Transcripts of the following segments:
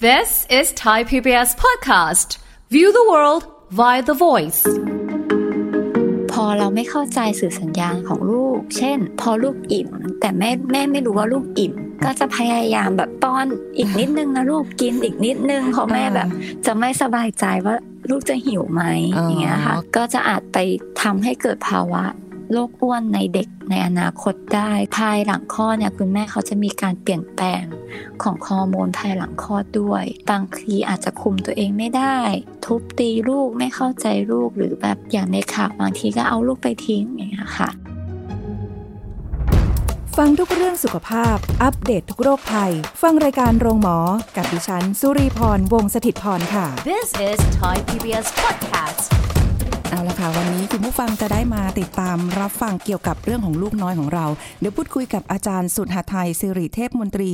This is Thai PBS podcast. View the world via the voice. พอเราไม่เข้าใจสื่อสัญญาณของลูก เช่น พอลูกอิ่ม แต่แม่แม่ไม่รู้ว่าลูกอิ่ม ก็จะพยายามแบบป้อนอีกนิดนึงนะลูกกินอีกนิดนึงเพราะแม่แบบ จะไม่สบายใจว่าลูกจะหิวไหมอ๋ออย่างเงี้ยค่ะ ก็จะอาจไปทำให้เกิดภาวะ โรคอ้วนในเด็กในอนาคตได้ ภายหลังคลอดเนี่ยคุณแม่เขาจะมีการเปลี่ยนแปลงของฮอร์โมนภายหลังคลอดด้วย บางทีอาจจะคุมตัวเองไม่ได้ ทุบตีลูกไม่เข้าใจลูกหรือแบบอย่างในข่าวบางทีก็เอาลูกไปทิ้งอย่างเงี้ยค่ะ ฟังทุกเรื่องสุขภาพ อัปเดตททุกโรคภัย ฟังรายการโรงหมอ กับดิฉัน สุรีพรวงศิตพรค่ะ This is Thai PBS podcast. เอาละค่ะวันนี้คุณผู้ฟังจะได้มาติดตามรับฟังเกี่ยวกับเรื่องของลูกน้อยของเรา เดี๋ยวพูดคุยกับอาจารย์สุดหทัยสิริเทพมนตรี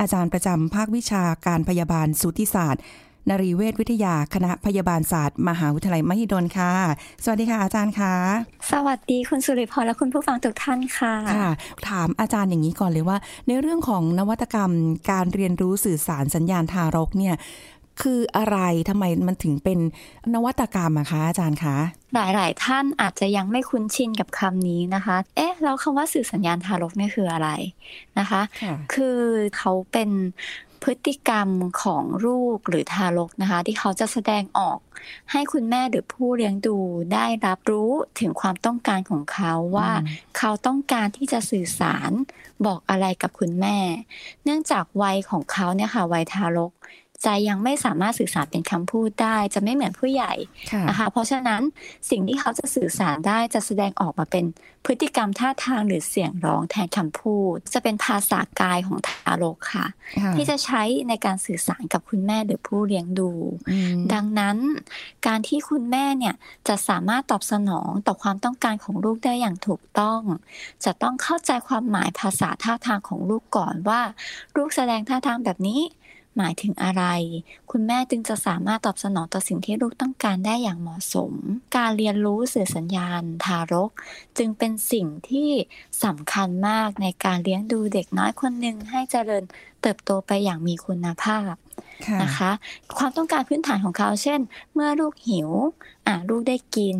อาจารย์ประจำภาควิชาการพยาบาลสูติศาสตร์นรีเวชวิทยาคณะพยาบาลศาสตร์ มหาวิทยาลัยมหิดลค่ะ สวัสดีค่ะอาจารย์ค่ะสวัสดีคุณสุริพรและคุณผู้ฟังทุกท่านค่ะค่ะ ถามอาจารย์อย่างนี้ก่อนเลยว่า ในเรื่องของนวัตกรรมการเรียนรู้สื่อสารสัญญาณทารกเนี่ย คืออะไรทำไมมันถึงเป็นนวัตกรรมอะคะอาจารย์คะ หลาย ๆ ท่านอาจจะยังไม่คุ้นชินกับคำนี้นะคะ เอ๊ะ แล้วคำว่าสื่อสัญญาณทารกเนี่ยคืออะไรนะคะค่ะคือเขาเป็นพฤติกรรมของลูกหรือทารกนะคะ ที่เขาจะแสดงออก ให้คุณแม่หรือผู้เลี้ยงดูได้รับรู้ถึงความต้องการของเขาว่าอืมเขาต้องการที่จะสื่อสารบอกอะไรกับคุณแม่ เนื่องจากวัยของเขาเนี่ยค่ะวัยทารก ใจยังไม่สามารถสื่อสารเป็นคำพูดได้ จะไม่เหมือนผู้ใหญ่ค่ะนะคะเพราะฉะนั้นสิ่งที่เขาจะสื่อสารได้จะแสดงออกมาเป็นพฤติกรรมท่าทางหรือเสียงร้องแทนคำพูด จะเป็นภาษากายของทารกค่ะค่ะ ที่จะใช้ในการสื่อสารกับคุณแม่หรือผู้เลี้ยงดูอืมดังนั้น การที่คุณแม่เนี่ยจะสามารถตอบสนองต่อความต้องการของลูกได้อย่างถูกต้อง จะต้องเข้าใจความหมายภาษาท่าทางของลูกก่อนว่า ลูกแสดงท่าทางแบบนี้ หมายถึงอะไร คุณแม่จึงจะสามารถตอบสนองต่อสิ่งที่ลูกต้องการได้อย่างเหมาะสม การเรียนรู้สื่อสัญญาณทารก จึงเป็นสิ่งที่สำคัญมากในการเลี้ยงดูเด็กน้อยคนหนึ่งให้เจริญ เติบโตไปอย่างมีคุณภาพค่ะนะคะ ความต้องการพื้นฐานของเขา เช่น เมื่อลูกหิวอะลูกได้กิน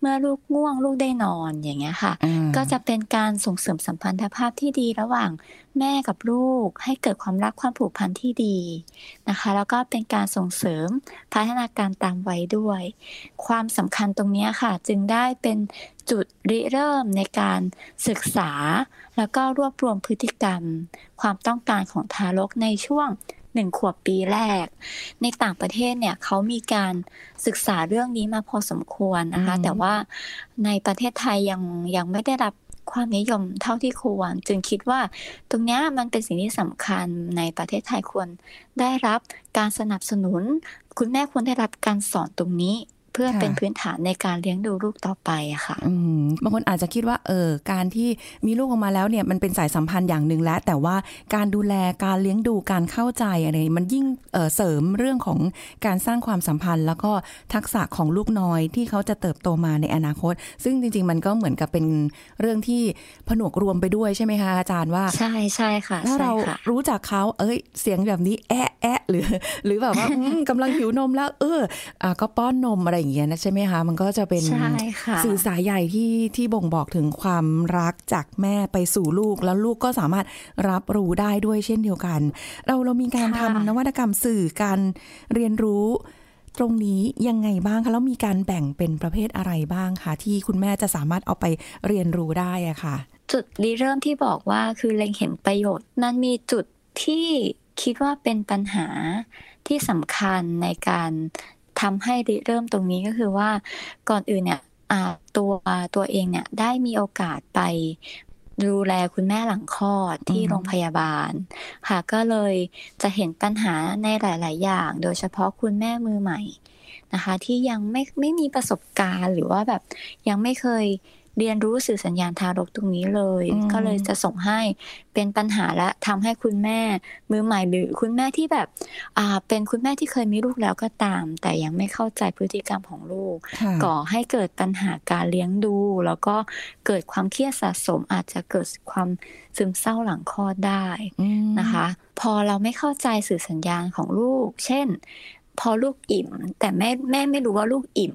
เมื่อลูกง่วง ลูกได้นอนอย่างเงี้ยค่ะอ่าก็จะเป็นการส่งเสริมสัมพันธภาพที่ดีระหว่างแม่กับลูก ให้เกิดความรักความผูกพันที่ดีนะคะ แล้วก็เป็นการส่งเสริมพัฒนาการตามวัยด้วย ความสำคัญตรงเนี้ยค่ะ จึงได้เป็น จุดริเริ่มในการศึกษา แล้วก็รวบรวมพฤติกรรม ความต้องการของทารกในช่วงหนึ่งขวบปีแรก ในต่างประเทศเนี่ยเขามีการศึกษาเรื่องนี้มาพอสมควรนะคะอืมแต่ว่าในประเทศไทยยังยังไม่ได้รับความนิยมเท่าที่ควร จึงคิดว่าตรงเนี้ยมันเป็นสิ่งที่สำคัญในประเทศไทยควรได้รับการสนับสนุน คุณแม่ควรได้รับการสอนตรงนี้ เพื่อค่ะเป็นพื้นฐานในการเลี้ยงดูลูกต่อไปอะค่ะอืมบางคนอาจจะคิดว่าเออการที่มีลูกออกมาแล้วเนี่ยมันเป็นสายสัมพันธ์อย่างหนึ่งแล้ว แต่ว่าการดูแลการเลี้ยงดูการเข้าใจอะไรมันยิ่งเอ่อเสริมเรื่องของการสร้างความสัมพันธ์ แล้วก็ทักษะของลูกน้อยที่เขาจะเติบโตมาในอนาคต ซึ่งจริง ๆ มันก็เหมือนกับเป็นเรื่องที่ผนวกรวมไปด้วยใช่ไหมคะอาจารย์ว่าใช่ใช่ค่ะถ้าใช่เราค่ะรู้จักเขาเอ้ยเสียงแบบนี้แอะแอะหรือ หรือแบบว่าอืมกำลังหิวนมแล้ว เอออะก็ป้อนนมอะไรอย่างเงี้ยนะใช่ไหมคะ มันก็จะเป็นใช่ค่ะสื่อสายใหญ่ที่ที่บ่งบอกถึงความรักจากแม่ไปสู่ลูก แล้วลูกก็สามารถรับรู้ได้ด้วยเช่นเดียวกัน เราเรามีการค่ะทำนวัตกรรมสื่อการเรียนรู้ตรงนี้ยังไงบ้างคะ แล้วมีการแบ่งเป็นประเภทอะไรบ้างคะ ที่คุณแม่จะสามารถเอาไปเรียนรู้ได้อะค่ะ จุดริเริ่มที่บอกว่าคือเล็งเห็นประโยชน์มันมีจุดที่คิดว่าเป็นปัญหาที่สำคัญในการ ทำให้ริเริ่มตรงนี้ก็คือว่าก่อนอื่นเนี่ยอ่าตัวตัวเองเนี่ยได้มีโอกาสไปดูแลคุณแม่หลังคลอดที่อืมโรงพยาบาล ค่ะก็เลยจะเห็นปัญหาในหลาย ๆ อย่าง โดยเฉพาะคุณแม่มือใหม่นะคะ ที่ยังไม่ไม่มีประสบการณ์หรือว่าแบบยังไม่เคย เรียนรู้สื่อสัญญาณทารกตรงนี้เลยอืมก็เลยจะส่งให้เป็นปัญหาและทำให้คุณแม่มือใหม่หรือคุณแม่ที่แบบอ่าเป็นคุณแม่ที่เคยมีลูกแล้วก็ตาม แต่ยังไม่เข้าใจพฤติกรรมของลูกค่ะก่อให้เกิดปัญหาการเลี้ยงดู แล้วก็เกิดความเครียดสะสมอาจจะเกิดความซึมเศร้าหลังคลอดได้อืมนะคะ พอเราไม่เข้าใจสื่อสัญญาณของลูก เช่น พอลูกอิ่ม แต่แม่แม่ไม่รู้ว่าลูกอิ่ม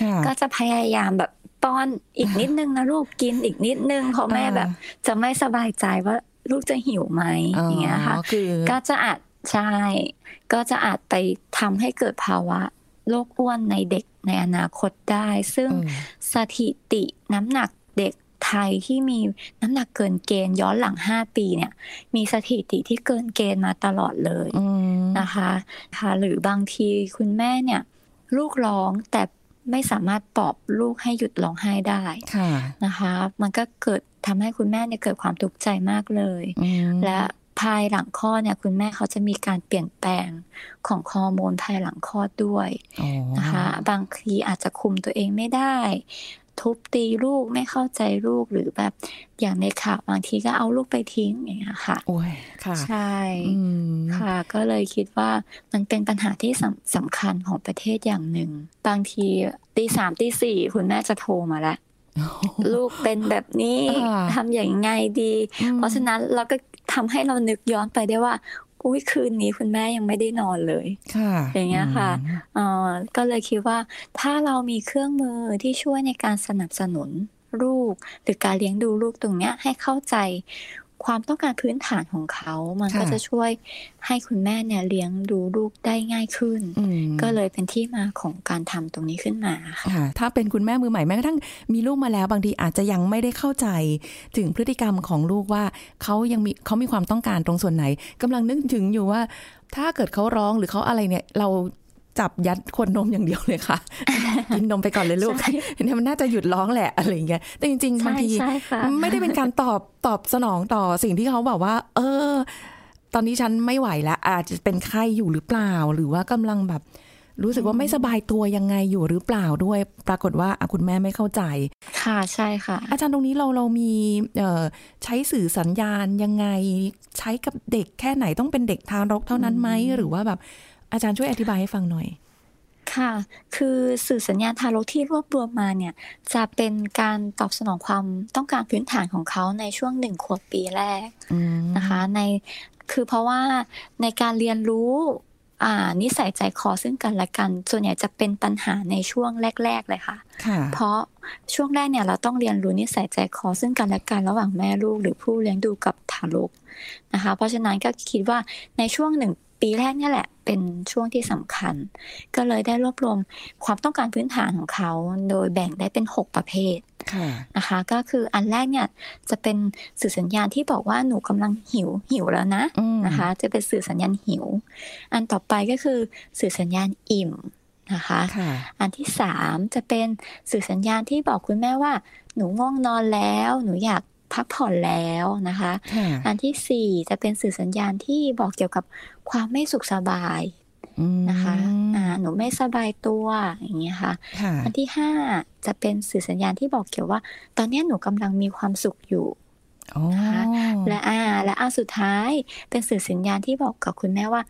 ค่ะก็จะพยายามแบบ ป้อนอีกนิดนึงนะลูกกินอีกนิดนึงเพราะแม่แบบ จะไม่สบายใจว่าลูกจะหิวไหมอย่างเงี้ยค่ะคือก็จะอาจใช่ ก็จะอาจไปทำให้เกิดภาวะโรคอ้วนในเด็กในอนาคตได้ ซึ่งเออสถิติน้ำหนักเด็กไทยที่มีน้ำหนักเกินเกณฑ์ย้อนหลัง5ปีเนี่ย มีสถิติที่เกินเกณฑ์มาตลอดเลยอืมนะคะค่ะหรือบางทีคุณแม่เนี่ย ลูกร้องแต่ ไม่สามารถปลอบลูกให้หยุดร้องไห้ได้ค่ะนะคะ มันก็เกิดทำให้คุณแม่เนี่ยเกิดความทุกข์ใจมากเลยอืมและภายหลังคลอดเนี่ยคุณแม่เขาจะมีการเปลี่ยนแปลงของฮอร์โมนภายหลังคลอดด้วยอ๋อนะคะ บางทีอาจจะคุมตัวเองไม่ได้ ทุบตีลูกไม่เข้าใจลูกหรือแบบอย่างในข่าวบางทีก็เอาลูกไปทิ้งอย่างเงี้ยค่ะโอ้ยค่ะใช่อืมค่ะ ก็เลยคิดว่ามันเป็นปัญหาที่สำสำคัญของประเทศอย่างหนึ่ง บางทีตีสามตีสี่คุณแม่จะโทรมาแล้วลูกเป็นแบบนี้อ่าทำอย่างไงดีอืมเพราะฉะนั้นเราก็ทำให้เรานึกย้อนไปได้ว่า อุ้ยคืนนี้คุณแม่ยังไม่ได้นอนเลยค่ะอย่างเงี้ยค่ะอืมเอ่อก็เลยคิดว่าถ้าเรามีเครื่องมือที่ช่วยในการสนับสนุนลูก หรือการเลี้ยงดูลูกตรงเนี้ยให้เข้าใจ ความต้องการพื้นฐานของเขา มันก็ค่ะจะช่วยให้คุณแม่เนี่ยเลี้ยงดูลูกได้ง่ายขึ้นอืมก็เลยเป็นที่มาของการทำตรงนี้ขึ้นมาค่ะค่ะถ้าเป็นคุณแม่มือใหม่แม้กระทั่งมีลูกมาแล้วบางทีอาจจะยังไม่ได้เข้าใจถึงพฤติกรรมของลูกว่าเขายังมีเขามีความต้องการตรงส่วนไหนกำลังนึกถึงอยู่ว่า ถ้าเกิดเขาร้องหรือเขาอะไรเนี่ยเรา จับยัดขวดนมอย่างเดียวเลยค่ะ กินนมไปก่อนเลยลูกใช่เนี่ยมันน่าจะหยุดร้องแหละอะไรอย่างเงี้ยแต่จริงๆบางทีใช่ค่ะไม่ได้เป็นการตอบตอบสนองต่อสิ่งที่เขาบอกว่า เออ ตอนนี้ฉันไม่ไหวแล้ว อาจจะเป็นไข้อยู่หรือเปล่า หรือว่ากำลังแบบรู้สึกว่าไม่สบายตัวยังไงอยู่หรือเปล่าด้วย ปรากฏว่าอะคุณแม่ไม่เข้าใจ ค่ะใช่ค่ะ อาจารย์ตรงนี้เราเรามีเอ่อใช้สื่อสัญญาณยังไง ใช้กับเด็กแค่ไหนต้องเป็นเด็กทารกเท่านั้นไหมหรือว่าแบบ อาจารย์ช่วยอธิบายให้ฟังหน่อยค่ะ คือสื่อสัญญาณทารกที่รวบรวมมาเนี่ย จะเป็นการตอบสนองความต้องการพื้นฐานของเขาในช่วงหนึ่งขวบปีแรกอืมนะคะ ในคือเพราะว่าในการเรียนรู้อ่านิสัยใจคอซึ่งกันและกัน ส่วนใหญ่จะเป็นปัญหาในช่วงแรก ๆ เลยค่ะค่ะ เพราะช่วงแรกเนี่ยเราต้องเรียนรู้นิสัยใจคอซึ่งกันและกันระหว่างแม่ลูกหรือผู้เลี้ยงดูกับทารกนะคะ เพราะฉะนั้นก็คิดว่าในช่วงหนึ่ง ปีแรกเนี่ยแหละ เป็นช่วงที่สำคัญ ก็เลยได้รวบรวมความต้องการพื้นฐานของเขา โดยแบ่งได้เป็น 6 ประเภทค่ะนะคะ ก็คืออันแรกเนี่ยจะเป็นสื่อสัญญาณที่บอกว่าหนูกำลังหิวหิวแล้วนะอืมนะคะ จะเป็นสื่อสัญญาณหิว อันต่อไปก็คือสื่อสัญญาณอิ่มนะคะค่ะอันที่สามจะเป็นสื่อสัญญาณที่บอกคุณแม่ว่า หนูง่วงนอนแล้ว หนูอยากพักผ่อนแล้วนะคะค่ะอันที่สี่จะเป็นสื่อสัญญาณที่บอกเกี่ยวกับ ความไม่สุขสบายอืมนะคะอ่าหนูไม่สบายตัวอย่างเงี้ยค่ะค่ะ อันที่ห้าจะเป็นสื่อสัญญาณที่บอกเกี่ยวว่า ตอนเนี้ยหนูกำลังมีความสุขอยู่อ๋อและอ่าและอันสุดท้ายเป็นสื่อสัญญาณที่บอกกับคุณแม่ว่า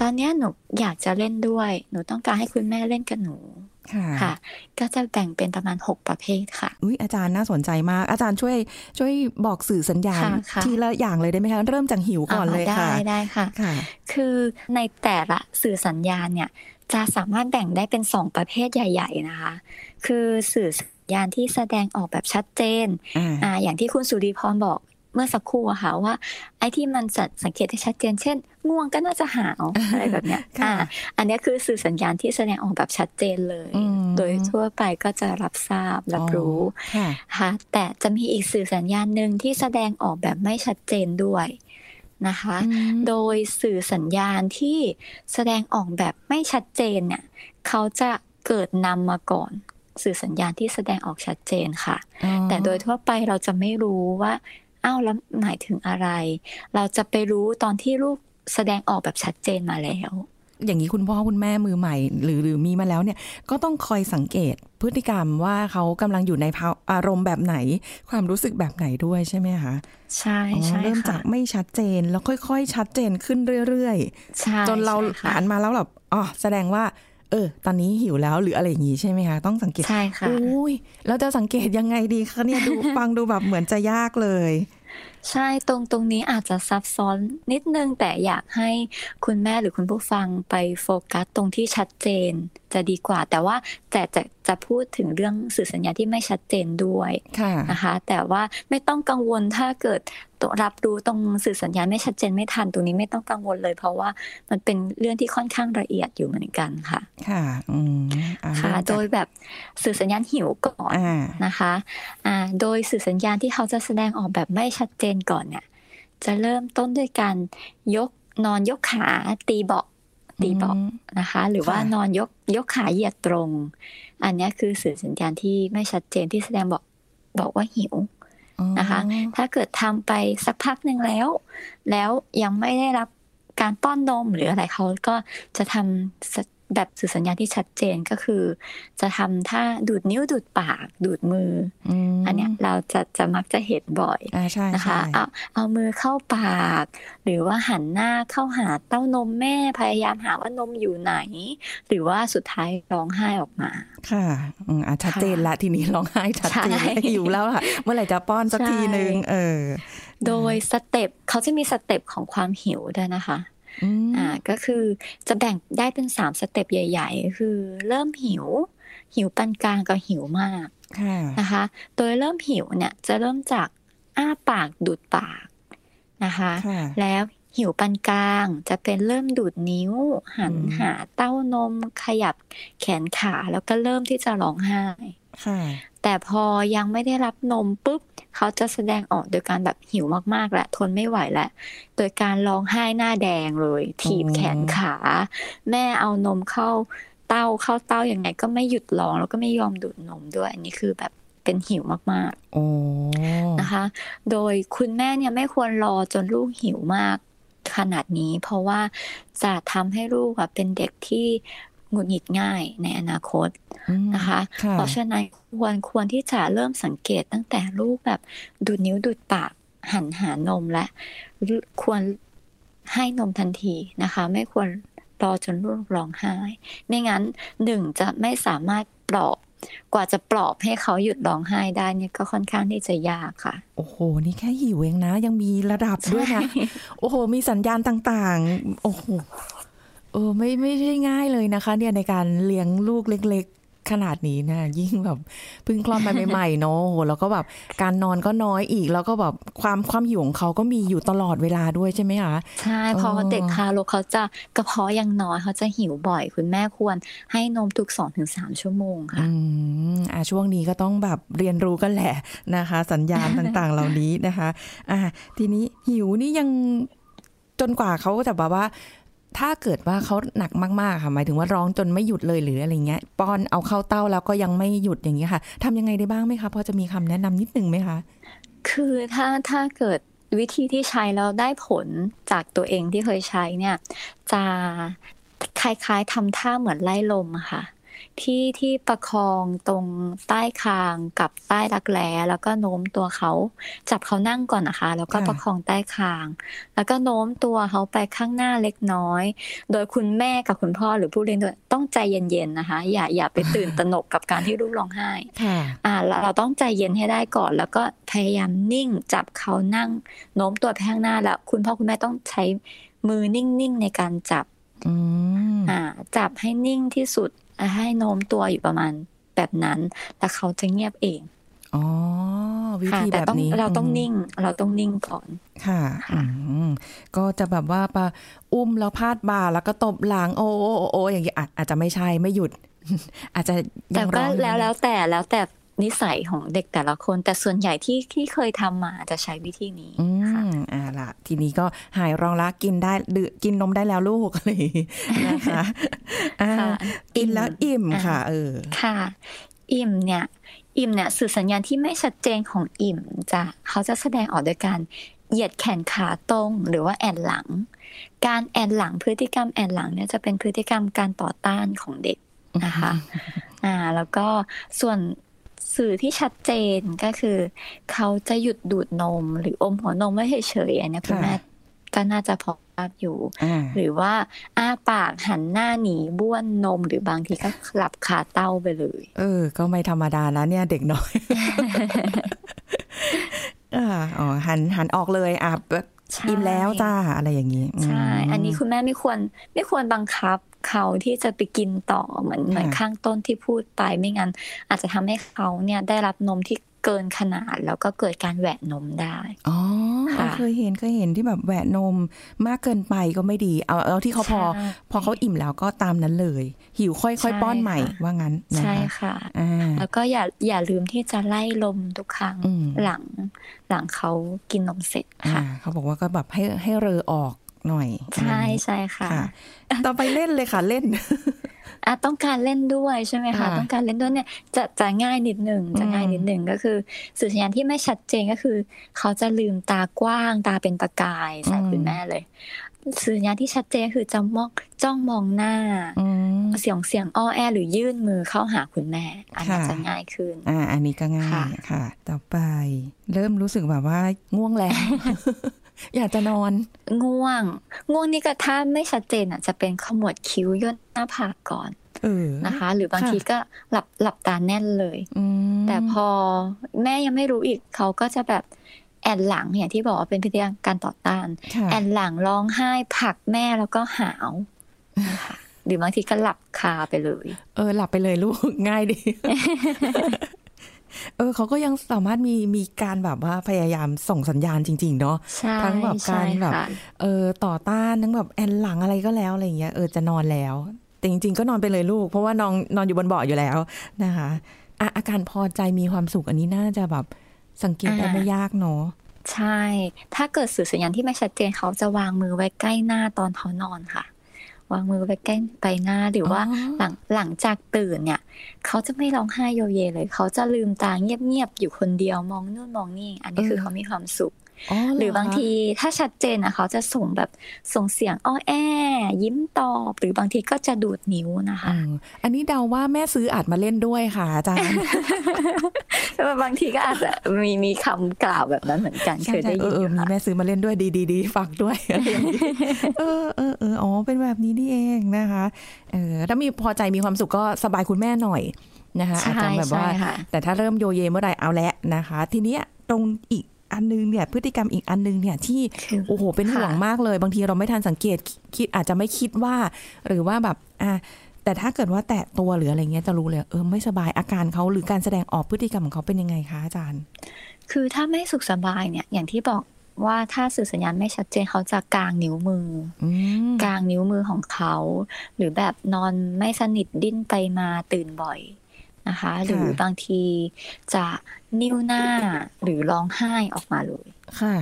ตอนเนี้ยหนูอยากจะเล่นด้วย หนูต้องการให้คุณแม่เล่นกับหนูค่ะค่ะ ก็จะแบ่งเป็นประมาณ 6 ประเภทค่ะ อุ้ยอาจารย์น่าสนใจมาก อาจารย์ช่วยช่วยบอกสื่อสัญญาณค่ะค่ะทีละอย่างเลยได้ไหมคะ เริ่มจากหิวก่อนเลยได้ค่ะได้ค่ะค่ะคือในแต่ละสื่อสัญญาณเนี่ย จะสามารถแบ่งได้เป็น 2 ประเภทใหญ่ ๆนะคะ คือสื่อสัญญาณที่แสดงออกแบบชัดเจนอ่าอ่าอย่างที่คุณสุริพรบอก เมื่อสักครู่อะค่ะว่า ไอ้ที่มันจะสังเกตได้ชัดเจนเช่น ง่วงก็น่าจะหาวอะไรแบบเนี้ยค่ะอ่าอันเนี้ยคือสื่อสัญญาณที่แสดงออกแบบชัดเจนเลยอืมโดยทั่วไปก็จะรับทราบรับรู้ค่ะค่ะแต่จะมีอีกสื่อสัญญาณหนึ่งที่แสดงออกแบบไม่ชัดเจนด้วยนะคะอืมโดยสื่อสัญญาณที่แสดงออกแบบไม่ชัดเจนเนี่ยเขาจะเกิดนำมาก่อนสื่อสัญญาณที่แสดงออกชัดเจนค่ะอ๋อแต่โดยทั่วไปเราจะไม่รู้ว่า อ้าวแล้วหมายถึงอะไร เราจะไปรู้ตอนที่ลูกแสดงออกแบบชัดเจนมาแล้ว อย่างนี้คุณพ่อคุณแม่มือใหม่ หรือหรือมีมาแล้วเนี่ย ก็ต้องคอยสังเกตพฤติกรรมว่าเขากำลังอยู่ในภาวอารมณ์แบบไหน ความรู้สึกแบบไหนด้วยใช่ไหมคะใช่อ๋อใช่เริ่มค่ะจากไม่ชัดเจนแล้วค่อย ๆ ชัดเจนขึ้นเรื่อยใช่ๆจนเราใช่ค่ะอ่านมาแล้วแบบอ๋อแสดงว่า เออ ตอนนี้หิวแล้วหรืออะไรอย่างงี้ใช่ไหมคะ ต้องสังเกต ใช่ค่ะอุ้ยแล้วจะสังเกตยังไงดีคะเนี่ยดูฟังดูแบบเหมือนจะยากเลย ใช่ตรงตรงนี้อาจจะซับซ้อนนิดนึง แต่อยากให้คุณแม่หรือคุณผู้ฟังไปโฟกัสตรงที่ชัดเจนจะดีกว่า แต่ว่าแต่จะจะพูดถึงเรื่องสื่อสัญญาณที่ไม่ชัดเจนด้วยค่ะนะคะ แต่ว่าไม่ต้องกังวลถ้าเกิดตัวรับรู้ตรงสื่อสัญญาณไม่ชัดเจนไม่ทันตรงนี้ไม่ต้องกังวลเลย เพราะว่ามันเป็นเรื่องที่ค่อนข้างละเอียดอยู่เหมือนกันค่ะ ค่ะอืมอ่าค่ะเริ่มโดจากยแบบสื่อสัญญาณหิวก่อนอ่านะคะอ่าโดยสื่อสัญญาณที่เขาจะแสดงออกแบบไม่ชัดเจนก่อนเนี่ย จะเริ่มต้นด้วยการยกนอนยกขาตีเบาะตีเบาะนะคะ หรือว่าค่ะนอนยกยกขาเหยียดตรง อันเนี้ยคือสื่อสัญญาณที่ไม่ชัดเจนที่แสดงบอกบอกว่าหิวอ๋อนะคะ ถ้าเกิดทำไปสักพักหนึ่งแล้ว แล้วยังไม่ได้รับการป้อนนมหรืออะไรเขาก็จะทำส แบบสื่อสัญญาณที่ชัดเจนก็คือ จะทำท่าดูดนิ้วดูดปากดูดมือมอันเนี้ยเราจะจะมักจะเห็นบ่อยอ่าใช่นะคะใช่เอาเอามือเข้าปาก หรือว่าหันหน้าเข้าหาเต้านมแม่พยายามหาว่านมอยู่ไหน หรือว่าสุดท้ายร้องไห้ออกมา ค่ะอืมอะชัดเจนละทีนี้ร้องไห้ชัดเจนใช่หิวแล้วค่ะ เมื่อไหร่จะป้อนสักใช่ทีนึงเออ โดย step เขาจะมี step ของความหิวด้วยนะคะ อืมอ่าก็คือจะแบ่งได้เป็นสาม step ใหญ่ ๆ คือเริ่มหิว หิวปานกลางกับหิวมากค่ะนะคะ โดยเริ่มหิวเนี่ยจะเริ่มจากอ้าปากดูดปากนะคะค่ะแล้วหิวปานกลางจะเป็นเริ่มดูดนิ้ว หันอืมหาเต้านมขยับแขนขาแล้วก็เริ่มที่จะร้องไห้ค่ะแต่พอยังไม่ได้รับนมปุ๊บ เขาจะแสดงออกโดยการแบบหิวมากๆแหละทนไม่ไหวแล้วโดยการร้องไห้หน้าแดงเลย ถีบแขนขา แม่เอานมเข้าเต้าเข้าเต้ายังไง ก็ไม่หยุดร้องแล้วก็ไม่ยอมดูดนมด้วย อันนี้คือแบบเป็นหิวมากโอ้ๆนะคะ โดยคุณแม่เนี่ยไม่ควรรอจนลูกหิวมากขนาดนี้ เพราะว่าจะทำให้ลูกอะเป็นเด็กที่ หงุดหงิดง่ายในอนาคตอืมนะคะค่ะเพราะฉะนั้นควรควรที่จะเริ่มสังเกตตั้งแต่ลูกแบบดูดนิ้วดูดปากหันหานมและ ควรให้นมทันทีนะคะ ไม่ควรรอจนลูกร้องไห้ ไม่งั้นหนึ่งจะไม่สามารถปลอบกว่าจะปลอบให้เขาหยุดร้องไห้ได้เนี่ยก็ค่อนข้างที่จะยากค่ะ โอ้โห นี่แค่หิวเองนะ ยังมีระดับด้วยนะ โอ้โห มีสัญญาณต่าง ๆ โอ้โห เออไม่ไม่ใช่ง่ายเลยนะคะ เนี่ยในการเลี้ยงลูกเล็ก ๆ ขนาดนี้นะ ยิ่งแบบเพิ่งคลอดมาใหม่ๆเนาะโอ้โหแล้วก็แบบการนอนก็น้อยอีก แล้วก็แบบความความหิวของเขาก็มีอยู่ตลอดเวลาด้วยใช่ไหมคะใช่เพราะเออเด็กทารกเขาจะกระเพาะยังน้อยเขาจะหิวบ่อย คุณแม่ควรให้นมทุกสองถึงสามชั่วโมงค่ะอืมอ่าช่วงนี้ก็ต้องแบบเรียนรู้กันแหละนะคะ สัญญาณต่างๆเหล่านี้นะคะ อ่าทีนี้หิวนี่ยังจนกว่าเขาจะแบบว่า ถ้าเกิดว่าเขาหนักมากๆค่ะหมายถึงว่าร้องจนไม่หยุดเลยหรืออะไรเงี้ยป้อนเอาเข้าเต้าแล้วก็ยังไม่หยุดอย่างเงี้ยค่ะทำยังไงได้บ้างไหมคะพอจะมีคำแนะนำนิดนึงไหมคะ คือถ้าถ้าเกิดวิธีที่ใช้แล้วได้ผลจากตัวเองที่เคยใช้เนี่ย จะคล้ายๆทำท่าเหมือนไล่ลมค่ะ ที่ที่ประคองตรงใต้คางกับใต้รักแร้แล้วก็โน้มตัวเขาจับเขานั่งก่อนนะคะ แล้วก็ค่ะประคองใต้คาง แล้วก็โน้มตัวเขาไปข้างหน้าเล็กน้อย โดยคุณแม่กับคุณพ่อหรือผู้เลี้ยงด้วยต้องใจเย็นๆนะคะ อย่าอย่าไปตื่นตระหนกกับการที่ลูกร้องไห้ค่ะอ่าเราเราต้องใจเย็นให้ได้ก่อน แล้วก็พยายามนิ่งจับเขานั่ง โน้มตัวไปข้างหน้าแล้ว คุณพ่อคุณแม่ต้องใช้มือนิ่งๆในการจับอืมอ่าจับให้นิ่งที่สุดอ่า ให้โน้มตัวอยู่ประมาณแบบนั้นแล้วเขาจะเงียบเองอ๋อวิค่ะธีแต่แบบต้องนี้เราต้องมนิ่ง เราต้องนิ่งก่อน ค่ะค่ะอืมก็จะแบบว่าปะอุ้มแล้วพาดบ่าแล้วก็ตบหลังโอ้โอ้โอ้โอ้อย่างเงี้ยอาจอาจจะไม่ใช่ไม่หยุด อาจจะแต่ยังร้ก็องอยู่แล้วแล้วแต่แล้วแต่ นิสัยของเด็กแต่ละคน แต่ส่วนใหญ่ที่ที่เคยทำมาจะใช้วิธีนี้อืค่ะมอ่าล่ะทีนี้ก็หายร้องละกินได้ดื่มกินนมได้แล้วลูกอะไรอย่างงี้นะคะอ่าค่ะกินแล้วอิ่มอ่าค่ะ เออค่ะ อิ่มเนี่ย อิ่มเนี่ยสื่อสัญญาณที่ไม่ชัดเจนของอิ่มจะเขาจะแสดงออกโดยการเหยียดแขนขาตรงหรือว่าแอนหลัง การแอนหลังพฤติกรรมแอนหลังเนี่ยจะเป็นพฤติกรรมการต่อต้านของเด็กนะคะ อ่า แล้วก็ส่วน สื่อที่ชัดเจนก็คือ เขาจะหยุดดูดนม หรืออมหัวนมไม่เฉยๆอันเนี้ยคุณค่ะแม่ก็น่าจะพอทราบอยู่อ่าหรือว่าอ้าปากหันหน้าหนีบ้วนนมหรือบางทีก็หลับคาเต้าไปเลย เออ ก็ไม่ธรรมดานะเนี่ยเด็กน้อยอ่าอ๋อหันหันออกเลยอะแบบใช่ อิ่มแล้วจ้าอะไรอย่างนี้ใช่มอันนี้คุณแม่ไม่ควรไม่ควรบังคับเขาที่จะไปกินต่อเหมือนเหมือนค่ะข้างต้นที่พูดไปไม่งั้น อาจจะทำให้เขาเนี่ยได้รับนมที่ เกินขนาดแล้วก็เกิดการแหวะนมได้อ๋อค่ะเคยเห็นเคยเห็นที่แบบแหวะนมมากเกินไปก็ไม่ดี เอาเอาที่เขาพอใช่พอเขาอิ่มแล้วก็ตามนั้นเลย หิวค่อยใช่ๆป้อนใหม่ค่ะว่างั้นนะใช่คะค่ะอ่าแล้วก็อย่าอย่าลืมที่จะไล่ลมทุกครั้งอืมหลังหลังเขากินนมเสร็จอ่าค่ะเขาบอกว่าก็แบบให้ให้เรอออกหน่อย ใช่ใช่ค่ะค่ะต่อไปเล่นเลยค่ะเล่น อะต้องการเล่นด้วยใช่ไหมคะค่ะต้องการเล่นด้วยเนี่ยจะจะง่ายนิดหนึ่งจะง่ายนิดหนึ่งก็คือสื่อสัญญาณที่ไม่ชัดเจนก็คือ เขาจะลืมตากว้างตาเป็นประกายใส่อืมคุณแม่เลยสื่อสัญญาณที่ชัดเจนก็คือจะมองจ้องมองหน้าอืมเสียงเสียงอ้อแอหรือยื่นมือเข้าหาคุณแม่ อันนี้ค่ะจะง่ายขึ้น อ่า อันนี้ก็ง่ายค่ะค่ะ ต่อไป เริ่มรู้สึกแบบว่าง่วงแล้ว อยากจะนอน ง่วง ง่วงนี่ก็ถ้าไม่ชัดเจนอะ จะเป็นขมวดคิ้วย่นหน้าผากก่อนเออนะคะ หรือบางค่ะทีก็หลับหลับตาแน่นเลยอืมแต่พอแม่ยังไม่รู้อีกเขาก็จะแบบแอนหลังอย่างที่บอกว่าเป็นพฤติกรรมการต่อต้านค่ะแอนหลังร้องไห้ผลักแม่แล้วก็หาวนะคะหรือบางทีก็หลับคาไปเลย เออ หลับไปเลยลูกง่ายดี เออเขาก็ยังสามารถมีมีการแบบว่าพยายามส่งสัญญาณจริง ๆ เนาะใช่ทั้งแบบการใช่แบบค่ะเออต่อต้านทั้งแบบแอนหลังอะไรก็แล้วอะไรอย่างเงี้ยเออจะนอนแล้ว แต่จริง ๆ ก็นอนไปเลยลูก เพราะว่าน้องนอนอยู่บนเบาะอยู่แล้วนะคะอะอาการพอใจมีความสุขอันนี้น่าจะแบบสังเกตได้อ่าไม่ยากเนาะใช่ ถ้าเกิดสื่อสัญญาณที่ไม่ชัดเจนเขาจะวางมือไว้ใกล้หน้าตอนเขานอนค่ะ วางมือไว้ใกล้ใบหน้าหรือว่าอ๋อหลังหลังจากตื่นเนี่ย เขาจะไม่ร้องไห้โยเยเลย เขาจะลืมตาเงียบๆอยู่คนเดียวมองนู่นมองนี่ อันนี้คือเขามีความสุขอ๋อเหรือบางทีถ้าชัดเจนนะเขาจะส่งแบบส่งเสียงอ้อแอ ยิ้มตอบ หรือบางทีก็จะดูดนิ้วนะคะอืมอันนี้เดาว่าแม่ซื้ออาจมาเล่นด้วยค่ะอาจารย์บางทีก็อาจจะมีมีคำกล่าวแบบนั้นเหมือนกันเคยได้เอยินอเอออยู่มีค่ะแม่ซื้อมาเล่นด้วยดีดีดีฝากด้วยอะไรอย่างนี้เออเออเอออ๋อเป็นแบบนี้นี่เองนะคะเออถ้ามีพอใจมีความสุขก็สบายคุณแม่หน่อยนะคะอาจใช่จะแบบว่าใช่ค่ะแต่ถ้าเริ่มโยเยเมื่อไหร่เอาละนะคะ ทีเนี้ยตรงอีก อันนึงเนี่ยพฤติกรรมอีกอันนึงเนี่ยที่คือโอ้โหเป็นห่วงค่ะมากเลย บางทีเราไม่ทันสังเกตคิดอาจจะไม่คิดว่า หรือว่าแบบอะแต่ถ้าเกิดว่าแตะตัวหรืออะไรเงี้ยจะรู้เลยเออไม่สบายอาการเขาหรือการแสดงออกพฤติกรรมของเขาเป็นยังไงคะอาจารย์ คือถ้าไม่สุขสบายเนี่ย อย่างที่บอกว่าถ้าสื่อสัญญาณไม่ชัดเจนเขาจะกางนิ้วมืออืมกางนิ้วมือของเขา หรือแบบนอนไม่สนิทดิ้นไปมาตื่นบ่อย นะคะ หรือบางทีจะนิ้วหน้าหรือร้องไห้ออกมาเลย ค่ะ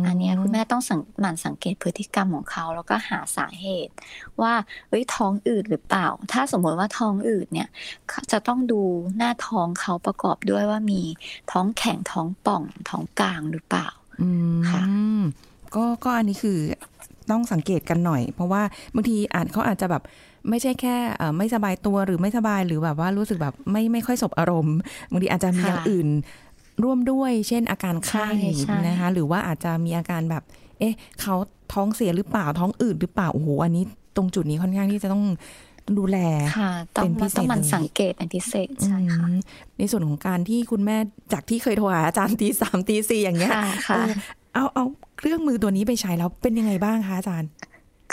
มอันเนี้ยคุณแม่ต้องสังหมั่นสังเกตพฤติกรรมของเขา แล้วก็หาสาเหตุ ว่าเอ้ยท้องอืดหรือเปล่า ถ้าสมมติว่าท้องอืดเนี่ยจะต้องดูหน้าท้องเขาประกอบด้วยว่ามีท้องแข็งท้องป่องท้องกลางหรือเปล่าอืมค่ะก็ก็อันนี้คือต้องสังเกตกันหน่อย เพราะว่าบางทีอาจเขาอาจจะแบบ ไม่ใช่แค่เอ่อไม่สบายตัวหรือไม่สบายหรือแบบว่ารู้สึกแบบไม่ไม่ค่อยสบอารมณ์บางทีอาจจะมีอย่างอื่นร่วมด้วย เช่นอาการไข้ใช่ใช่นะคะหรือว่าอาจจะมีอาการแบบ เอ๊ะเขาท้องเสียหรือเปล่าท้องอืดหรือเปล่าโอ้โหอันนี้ตรงจุดนี้ค่อนข้างที่จะต้องดูแลค่ะต้องเป็นพิเศษต้องหมันเลยสังเกตเป็นพิเศษใช่ค่ะอืมในส่วนของการที่คุณแม่จากที่เคยโทรหาอาจารย์ตีสามตีสี่อย่างเงี้ยค่ะค่ะเออเอาเอาเครื่องมือตัวนี้ไปใช้แล้วเป็นยังไงบ้างคะอาจารย์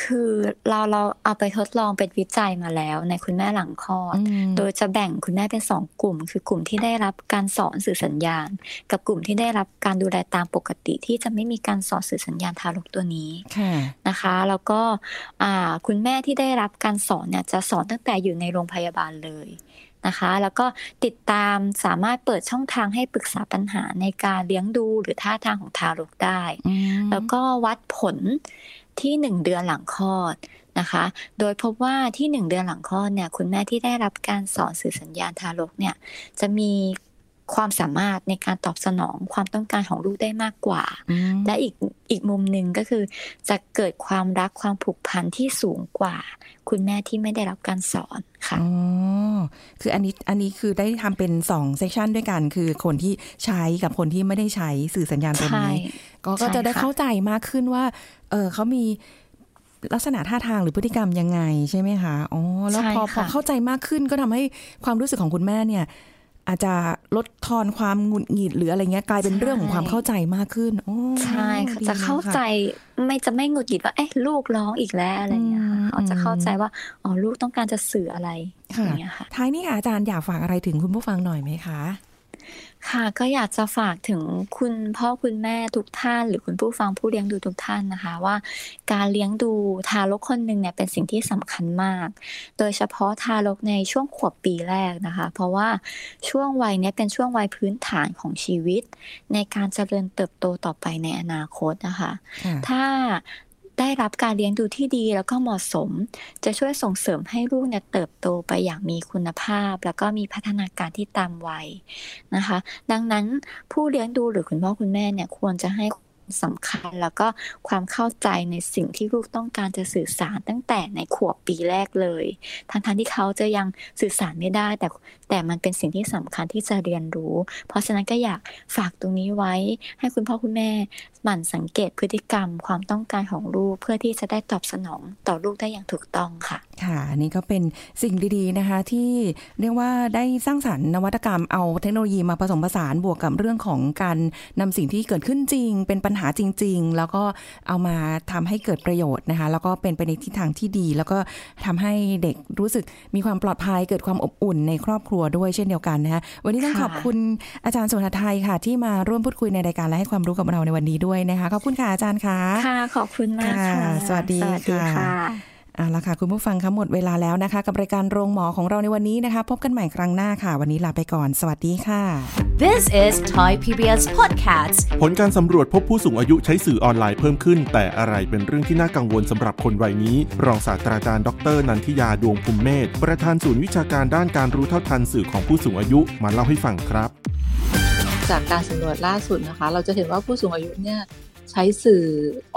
คือเราเราเอาไปทดลองเป็นวิจัยมาแล้วในคุณแม่หลังคลอดอืมโดยจะแบ่งคุณแม่เป็นสองกลุ่ม คือกลุ่มที่ได้รับการสอนสื่อสัญญาณ กับกลุ่มที่ได้รับการดูแลตามปกติที่จะไม่มีการสอนสื่อสัญญาณทารกตัวนี้ค่ะนะคะ แล้วก็อ่าคุณแม่ที่ได้รับการสอนเนี่ยจะสอนตั้งแต่อยู่ในโรงพยาบาลเลยนะคะ แล้วก็ติดตามสามารถเปิดช่องทางให้ปรึกษาปัญหาในการเลี้ยงดูหรือท่าทางของทารกได้อืมแล้วก็วัดผล ที่หนึ่งเดือนหลังคลอดนะคะ โดยพบว่าที่หนึ่งเดือนหลังคลอดเนี่ยคุณแม่ที่ได้รับการสอนสื่อสัญญาณทารกเนี่ยจะมี ความสามารถในการตอบสนองความต้องการของลูกได้มากกว่าอืมและอีกอีกมุมหนึ่งก็คือ จะเกิดความรักความผูกพันที่สูงกว่า คุณแม่ที่ไม่ได้รับการสอนค่ะอ๋อคืออันนี้อันนี้คือได้ทำเป็นสองเซสชันด้วยกันคือคนที่ใช้กับคนที่ไม่ได้ใช้สื่อสัญญาณตัวใช่นี้ก็ก็ใช่จะได้ค่ะเข้าใจมากขึ้นว่า เออเขามีลักษณะท่าทางหรือพฤติกรรมยังไงใช่ไหมคะ อ๋อ แล้วพอพอเข้าใจมากขึ้นก็ทำให้ความรู้สึกของคุณแม่เนี่ย อาจจะลดทอนความหงุดหงิดหรืออะไรเงี้ยกลายเป็นเรื่องของความเข้าใจมากขึ้นโอ้ใช่ค่ะดีจะเข้าลยค่ใจไม่จะไม่หงุดหงิดว่าเอ๊ะลูกร้องอีกแล้วอะไรอย่างเงี้ยค่ะอืมเขาจะเข้าใจว่าอ๋อลูกต้องการจะสื่ออะไรอค่ะย่างเงี้ยค่ะท้ายนี้ค่ะอาจารย์อยากฝากอะไรถึงคุณผู้ฟังหน่อยไหมคะ ค่ะก็อยากจะฝากถึงคุณพ่อคุณแม่ทุกท่าน หรือคุณผู้ฟังผู้เลี้ยงดูทุกท่านนะคะ ว่า การเลี้ยงดูทารกคนหนึ่งเนี่ยเป็นสิ่งที่สำคัญมาก โดยเฉพาะทารกในช่วงขวบปีแรกนะคะ เพราะว่าช่วงวัยเนี้ยเป็นช่วงวัยพื้นฐานของชีวิต ในการเจริญเติบโตต่อไปในอนาคตนะคะค่ะถ้า ได้รับการเลี้ยงดูที่ดีแล้วก็เหมาะสม จะช่วยส่งเสริมให้ลูกเนี่ยเติบโตไปอย่างมีคุณภาพ แล้วก็มีพัฒนาการที่ตามวัยนะคะ ดังนั้นผู้เลี้ยงดูหรือคุณพ่อคุณแม่เนี่ยควรจะให้ความสำคัญแล้วก็ความเข้าใจในสิ่งที่ลูกต้องการจะสื่อสารตั้งแต่ในขวบปีแรกเลย ทั้งๆที่เขาจะยังสื่อสารไม่ได้ แต่แต่มันเป็นสิ่งที่สำคัญที่จะเรียนรู้ เพราะฉะนั้นก็อยากฝากตรงนี้ไว้ให้คุณพ่อคุณแม่หมั่นสังเกตพฤติกรรมความต้องการของลูก เพื่อที่จะได้ตอบสนองต่อลูกได้อย่างถูกต้องค่ะ ค่ะนนี้ก็เป็นสิ่งดีๆนะคะ ที่เรียกว่าได้สร้างสรรค์นวัตกรรมเอาเทคโนโลยีมาผสมผสานบวกกับเรื่องของการนำสิ่งที่เกิดขึ้นจริง เป็นปัญหาจริง ๆ แล้วก็เอามาทำให้เกิดประโยชน์นะคะ แล้วก็เป็นไปในทิศทางที่ดี แล้วก็ทำให้เด็กรู้สึกมีความปลอดภัยเกิดความอบอุ่นในครอบครัวด้วยเช่นเดียวกันนะคะวันนี้ต้องขอบคุณอาจารย์สุนทรไทยค่ะ ที่มาร่วมพูดคุยในรายการและให้ความรู้กับเราในวันนี้ด้วยนะคะ ขอบคุณค่ะอาจารย์ค่ะ ค่ะ ขอบคุณมากค่ะค่ะสวัสดีสวัสดีค่ะค่ะเอาละค่ะ คุณผู้ฟังคะหมดเวลาแล้วนะคะ กับรายการโรงหมอของเราในวันนี้นะคะ พบกันใหม่ครั้งหน้าค่ะ วันนี้ลาไปก่อน สวัสดีค่ะ This is Thai PBS Podcast. ผลการสำรวจพบผู้สูงอายุใช้สื่อออนไลน์เพิ่มขึ้น แต่อะไรเป็นเรื่องที่น่ากังวลสำหรับคนวัยนี้ รองศาสตราจารย์ดรนันทิยาดวงภูมิเมธประธานศูนย์วิชาการด้านการรู้เท่าทันสื่อของผู้สูงอายุมาเล่าให้ฟังครับ จากการสำรวจล่าสุดนะคะ เราจะเห็นว่าผู้สูงอายุเนี่ยใช้สื่อ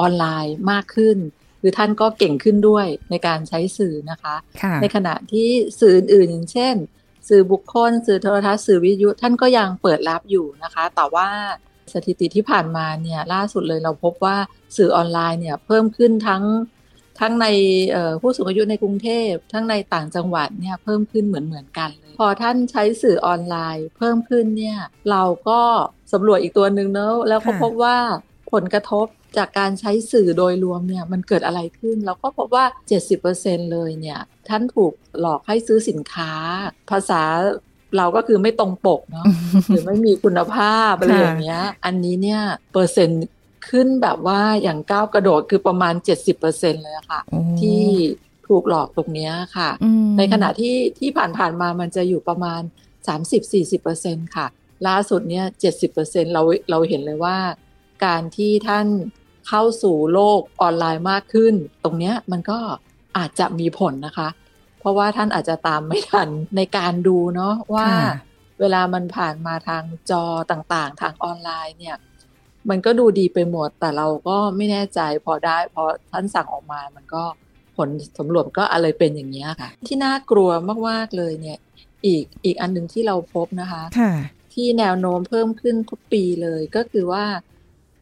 ออนไลน์มากขึ้นคือท่านก็เก่งขึ้นด้วยในการใช้สื่อนะคะค่ะในขณะที่สื่ออื่นๆอย่างเช่น สื่อบุคคล สื่อโทรทัศน์สื่อวิทยุท่านก็ยังเปิดรับอยู่นะคะ แต่ว่าสถิติที่ผ่านมาเนี่ยล่าสุดเลยเราพบว่าสื่อออนไลน์เนี่ยเพิ่มขึ้นทั้ง ทั้งในผู้สูงอายุในกรุงเทพ ทั้งในต่างจังหวัดเนี่ยเพิ่มขึ้นเหมือนเหมือนกันเลย พอท่านใช้สื่อออนไลน์เพิ่มขึ้นเนี่ยเราก็สำรวจอีกตัวหนึ่งเนอะแล้วก็พบว่าผลกระทบจากการใช้สื่อโดยรวมเนี่ยมันเกิดอะไรขึ้น เราก็พบว่า 70%เลยเนี่ยท่านถูกหลอกให้ซื้อสินค้า ภาษาเราก็คือไม่ตรงปกเนาะหรือไม่มีคุณภาพอะไรอย่างเงี้ย อันนี้เนี่ยเปอร์เซ็นต์ ขึ้นแบบว่าอย่างก้าวกระโดดคือประมาณ 70%เลยอะค่ะโอ้ที่ถูกหลอกตรงเนี้ยค่ะอืมในขณะที่ที่ผ่านๆมามันจะอยู่ประมาณ 30-40%ค่ะ ล่าสุดเนี่ย70%เราเราเห็นเลยว่า การที่ท่านเข้าสู่โลกออนไลน์มากขึ้น ตรงเนี้ยมันก็อาจจะมีผลนะคะ เพราะว่าท่านอาจจะตามไม่ทันในการดูเนาะว่าค่ะเวลามันผ่านมาทางจอต่างๆ ทางออนไลน์เนี่ย มันก็ดูดีไปหมด แต่เราก็ไม่แน่ใจพอได้พอท่านสั่งออกมามันก็ผลสำรวจก็อะไรเป็นอย่างนี้ยค่ะ ที่น่ากลัวมากๆเลยเนี่ย อีกอีกอันหนึ่งที่เราพบนะคะค่ะที่แนวโน้มเพิ่มขึ้นทุกปีเลยก็คือว่า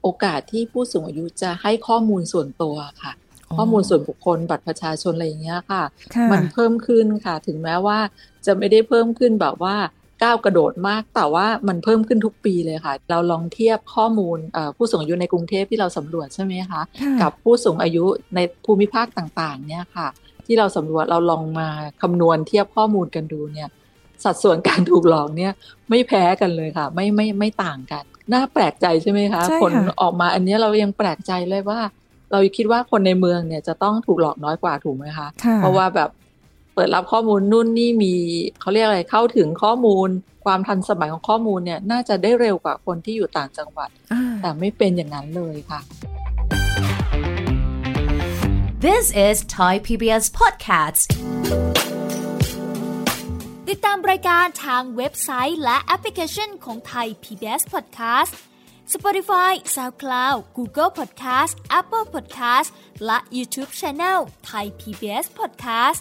โอกาสที่ผู้สูงอายุจะให้ข้อมูลส่วนตัวค่ะอ๋อข้อมูลส่วนบุคคลบัตรประชาชนอะไรอย่างเงี้ยค่ะค่ะ มันเพิ่มขึ้นค่ะ ถึงแม้ว่าจะไม่ได้เพิ่มขึ้นแบบว่า ก้าวกระโดดมาก แต่ว่ามันเพิ่มขึ้นทุกปีเลยค่ะ เราลองเทียบข้อมูลเอ่อผู้สูงอายุในกรุงเทพที่เราสำรวจใช่ไหมคะค่ะกับผู้สูงอายุในภูมิภาคต่างๆ เนี่ยค่ะ ที่เราสำรวจเราลองมาคำนวณเทียบข้อมูลกันดูเนี่ย สัดส่วนการถูกหลอกเนี่ยไม่แพ้กันเลยค่ะ ไม่ไม่ไม่ต่างกัน น่าแปลกใจใช่ไหมคะใช่ค่ะผลออกมาอันเนี้ยเรายังแปลกใจเลยว่าเราคิดว่าคนในเมืองเนี่ยจะต้องถูกหลอกน้อยกว่าถูกไหมคะค่ะเพราะว่าแบบ เปิดรับข้อมูลนู่นนี่มีเขาเรียกอะไรเข้าถึงข้อมูล ความทันสมัยของข้อมูลเนี่ยน่าจะได้เร็วกว่าคนที่อยู่ต่างจังหวัดอ่าแต่ไม่เป็นอย่างนั้นเลยค่ะ This is Thai PBS Podcast. ติดตามรายการทางเว็บไซต์และแอปพลิเคชันของไทย PBS Podcast Spotify SoundCloud Google Podcast Apple Podcast และ YouTube Channel ไทย PBS Podcast